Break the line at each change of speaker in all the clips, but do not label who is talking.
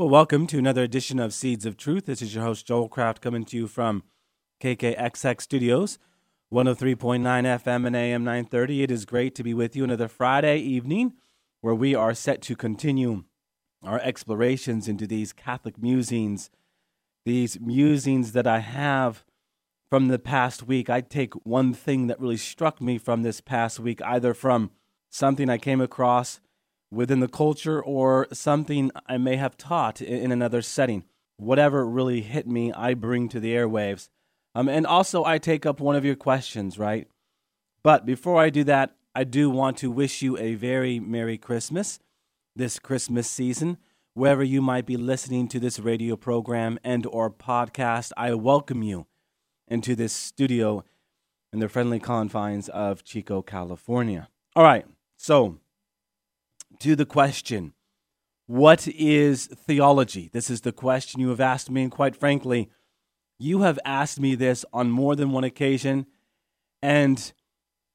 Well, welcome to another edition of Seeds of Truth. This is your host, Joel Kraft, coming to you from KKXX Studios, 103.9 FM and AM 930. It is great to be with you another Friday evening where we are set to continue our explorations into these Catholic musings, these musings that I have from the past week. I take one thing that really struck me from this past week, either from something I came across within the culture or something I may have taught in another setting. Whatever really hit me, I bring to the airwaves. Um, and also, I take up one of your questions, right? But before I do that, I do want to wish you a very Merry Christmas this Christmas season. Wherever you might be listening to this radio program and or podcast, I welcome you into this studio in the friendly confines of Chico, California. All right, so to the question what is theology? This is the question you have asked me, and quite frankly, you have asked me this on more than one occasion. And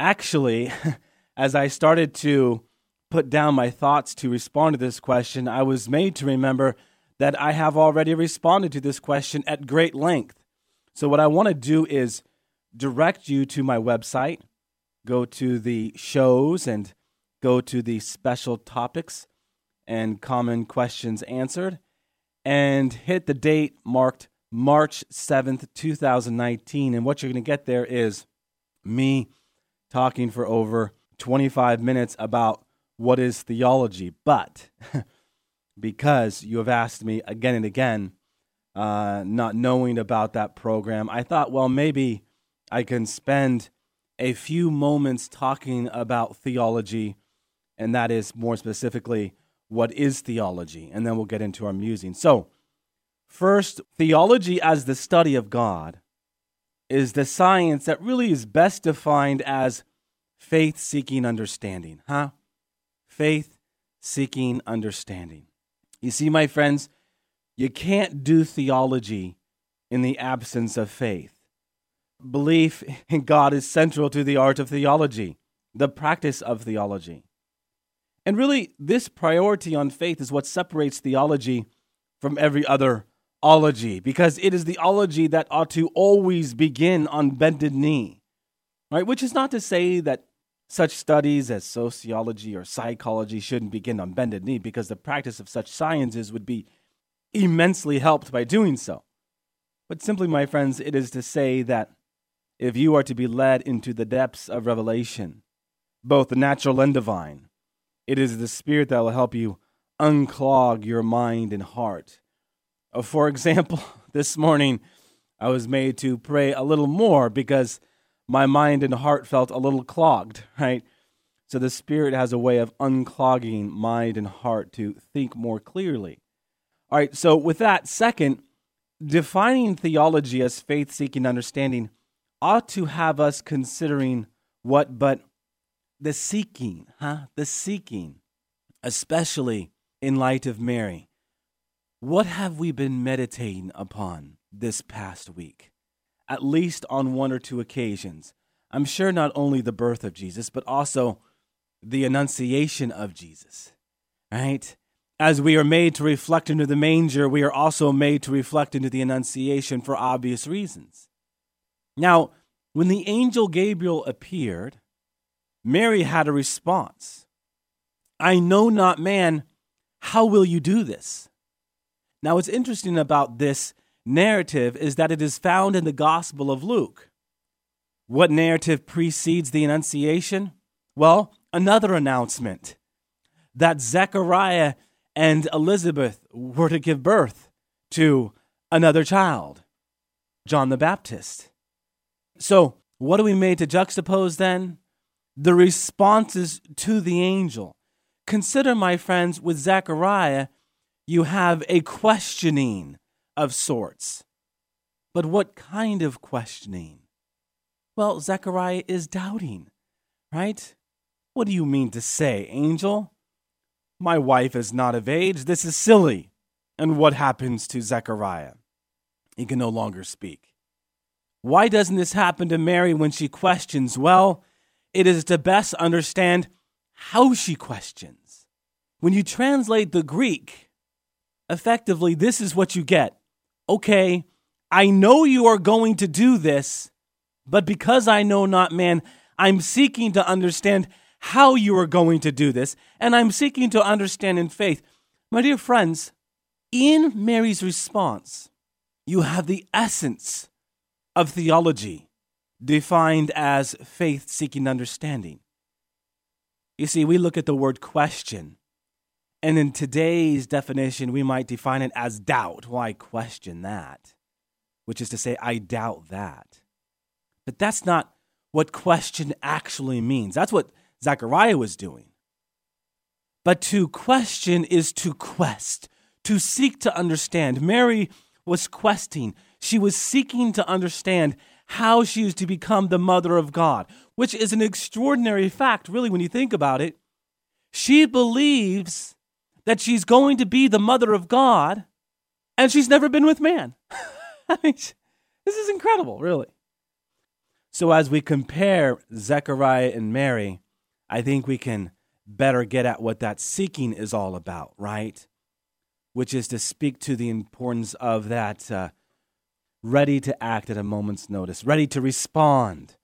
actually, as I started to put down my thoughts to respond to this question, I was made to remember that I have already responded to this question at great length. So, what I want to do is direct you to my website, go to the shows and go to the special topics and common questions answered and hit the date marked March 7th, 2019. And what you're going to get there is me talking for over 25 minutes about what is theology. But because you have asked me again and again, uh, not knowing about that program, I thought, well, maybe I can spend a few moments talking about theology and that is more specifically what is theology, and then we'll get into our musing. So, first, theology as the study of God is the science that really is best defined as faith seeking understanding, huh? Faith seeking understanding. You see, my friends, you can't do theology in the absence of faith. Belief in God is central to the art of theology, the practice of theology. And really, this priority on faith is what separates theology from every other ology, because it is the ology that ought to always begin on bended knee, right? Which is not to say that such studies as sociology or psychology shouldn't begin on bended knee, because the practice of such sciences would be immensely helped by doing so. But simply, my friends, it is to say that if you are to be led into the depths of revelation, both natural and divine, it is the Spirit that will help you unclog your mind and heart. Uh, for example, this morning I was made to pray a little more because my mind and heart felt a little clogged, right? So the Spirit has a way of unclogging mind and heart to think more clearly. All right, so with that, second, defining theology as faith seeking understanding ought to have us considering what but the seeking, huh? The seeking, especially in light of Mary. What have we been meditating upon this past week? At least on one or two occasions. I'm sure not only the birth of Jesus, but also the annunciation of Jesus, right? As we are made to reflect into the manger, we are also made to reflect into the annunciation for obvious reasons. Now, when the angel Gabriel appeared, Mary had a response I know not man, how will you do this? Now, what's interesting about this narrative is that it is found in the Gospel of Luke. What narrative precedes the Annunciation? Well, another announcement that Zechariah and Elizabeth were to give birth to another child, John the Baptist. So, what are we made to juxtapose then? The responses to the angel. Consider, my friends, with Zechariah, you have a questioning of sorts. But what kind of questioning? Well, Zechariah is doubting, right? What do you mean to say, angel? My wife is not of age. This is silly. And what happens to Zechariah? He can no longer speak. Why doesn't this happen to Mary when she questions? Well, it is to best understand how she questions. When you translate the Greek, effectively, this is what you get. Okay, I know you are going to do this, but because I know not man, I'm seeking to understand how you are going to do this, and I'm seeking to understand in faith. My dear friends, in Mary's response, you have the essence of theology defined as faith seeking understanding. You see, we look at the word question, and in today's definition, we might define it as doubt. Why question that? Which is to say, I doubt that. But that's not what question actually means. That's what Zechariah was doing. But to question is to quest, to seek to understand. Mary was questing, she was seeking to understand how she is to become the mother of God, which is an extraordinary fact, really, when you think about it. She believes that she's going to be the mother of God, and she's never been with man. I mean, this is incredible, really. So, as we compare Zechariah and Mary, I think we can better get at what that seeking is all about, right? Which is to speak to the importance of that uh, ready to act at a moment's notice, ready to respond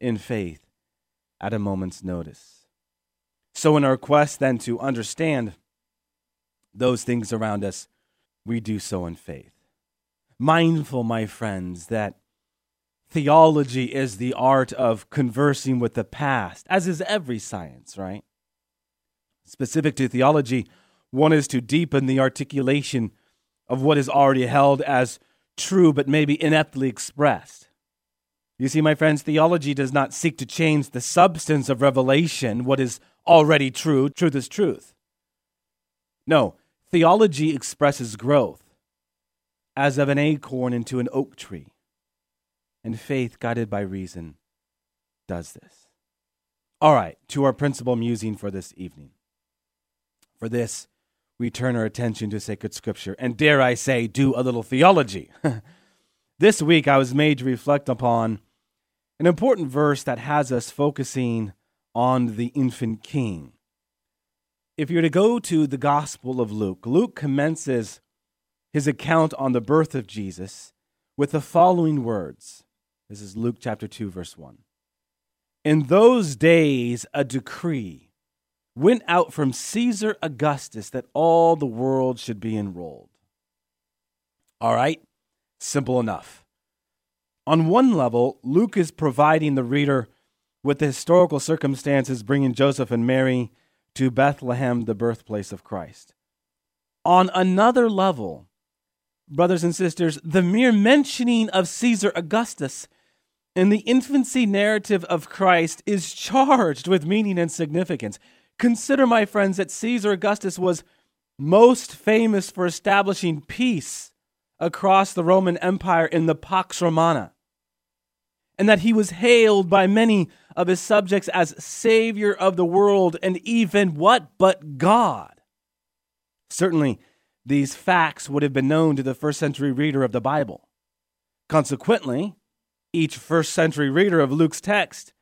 in faith at a moment's notice. So, in our quest then to understand those things around us, we do so in faith. Mindful, my friends, that theology is the art of conversing with the past, as is every science, right? Specific to theology, one is to deepen the articulation of what is already held as true but maybe ineptly expressed. You see, my friends, theology does not seek to change the substance of revelation, what is already true. Truth is truth. No, theology expresses growth, as of an acorn into an oak tree and faith guided by reason does this. All right, to our principal musing for this evening. For this, we turn our attention to sacred scripture and, dare I say, do a little theology. this week, I was made to reflect upon an important verse that has us focusing on the infant king. If you're to go to the Gospel of Luke, Luke commences his account on the birth of Jesus with the following words this is Luke chapter 2, verse 1. In those days, a decree went out from Caesar Augustus that all the world should be enrolled. All right, simple enough. On one level, Luke is providing the reader with the historical circumstances bringing Joseph and Mary to Bethlehem, the birthplace of Christ. On another level, brothers and sisters, the mere mentioning of Caesar Augustus in the infancy narrative of Christ is charged with meaning and significance. Consider, my friends, that Caesar Augustus was most famous for establishing peace across the Roman Empire in the Pax Romana, and that he was hailed by many of his subjects as Savior of the world and even what but God. Certainly, these facts would have been known to the first century reader of the Bible. Consequently, each first century reader of Luke's text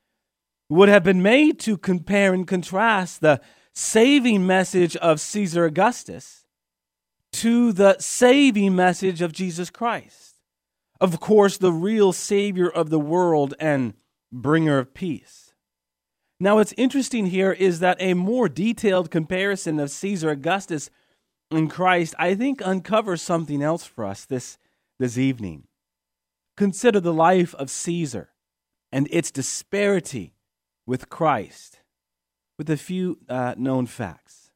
would have been made to compare and contrast the saving message of Caesar Augustus to the saving message of Jesus Christ. Of course, the real Savior of the world and bringer of peace. Now, what's interesting here is that a more detailed comparison of Caesar Augustus and Christ, I think, uncovers something else for us this, this evening. Consider the life of Caesar and its disparity with Christ with a few uh, known facts.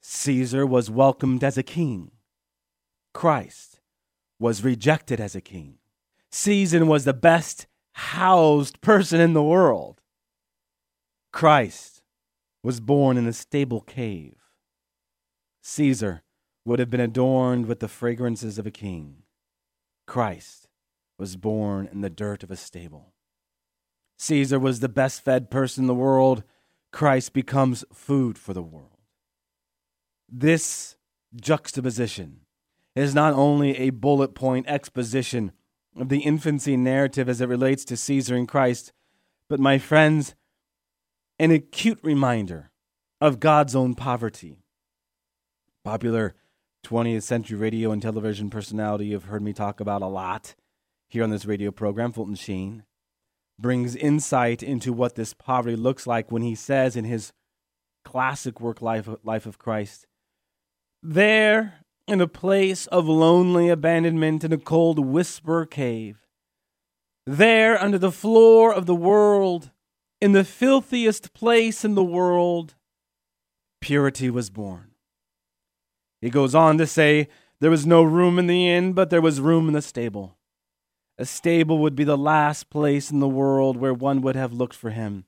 Caesar was welcomed as a king. Christ was rejected as a king. Caesar was the best housed person in the world. Christ was born in a stable cave. Caesar would have been adorned with the fragrances of a king. Christ was born in the dirt of a stable. Caesar was the best fed person in the world. Christ becomes food for the world. This juxtaposition is not only a bullet point exposition of the infancy narrative as it relates to Caesar and Christ, but my friends, an acute reminder of God's own poverty. Popular 20th century radio and television personality you've heard me talk about a lot here on this radio program, Fulton Sheen, brings insight into what this poverty looks like when he says in his classic work, Life, Life of Christ, There, in a place of lonely abandonment in a cold whisper cave, there under the floor of the world, in the filthiest place in the world, purity was born. He goes on to say, There was no room in the inn, but there was room in the stable. A stable would be the last place in the world where one would have looked for him,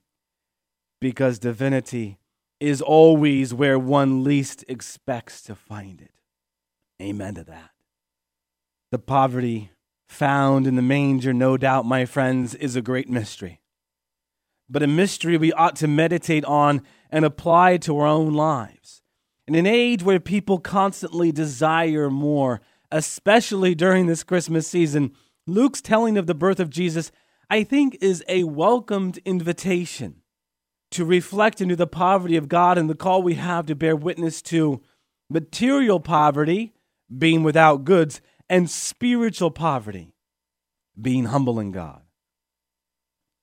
because divinity is always where one least expects to find it. Amen to that. The poverty found in the manger, no doubt, my friends, is a great mystery. But a mystery we ought to meditate on and apply to our own lives. In an age where people constantly desire more, especially during this Christmas season, Luke's telling of the birth of Jesus, I think, is a welcomed invitation to reflect into the poverty of God and the call we have to bear witness to material poverty, being without goods, and spiritual poverty, being humble in God.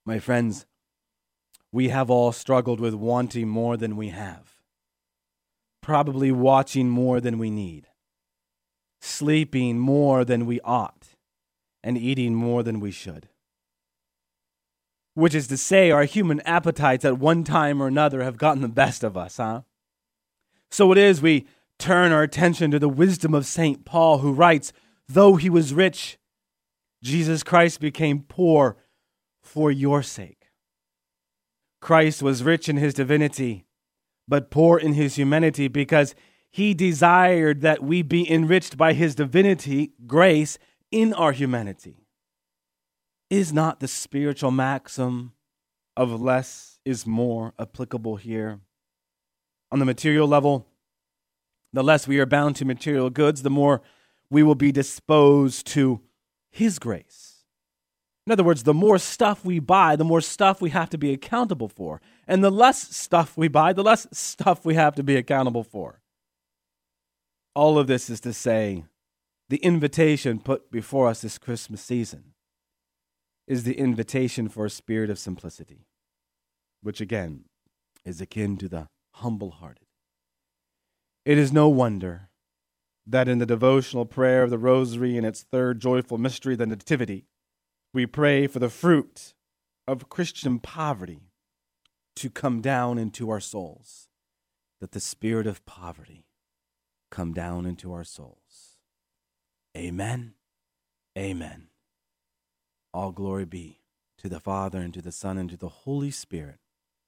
My friends, we have all struggled with wanting more than we have, probably watching more than we need, sleeping more than we ought, and eating more than we should. Which is to say, our human appetites at one time or another have gotten the best of us, huh? So it is we turn our attention to the wisdom of St. Paul, who writes, Though he was rich, Jesus Christ became poor for your sake. Christ was rich in his divinity, but poor in his humanity because he desired that we be enriched by his divinity, grace, in our humanity. Is not the spiritual maxim of less is more applicable here? On the material level, the less we are bound to material goods, the more we will be disposed to His grace. In other words, the more stuff we buy, the more stuff we have to be accountable for. And the less stuff we buy, the less stuff we have to be accountable for. All of this is to say, the invitation put before us this Christmas season is the invitation for a spirit of simplicity, which again is akin to the humble hearted. It is no wonder that in the devotional prayer of the Rosary in its third joyful mystery, the Nativity, we pray for the fruit of Christian poverty to come down into our souls, that the spirit of poverty come down into our souls. Amen. Amen. All glory be to the Father, and to the Son, and to the Holy Spirit,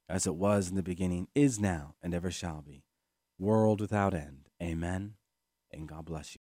as it was in the beginning, is now, and ever shall be world without end. Amen. And God bless you.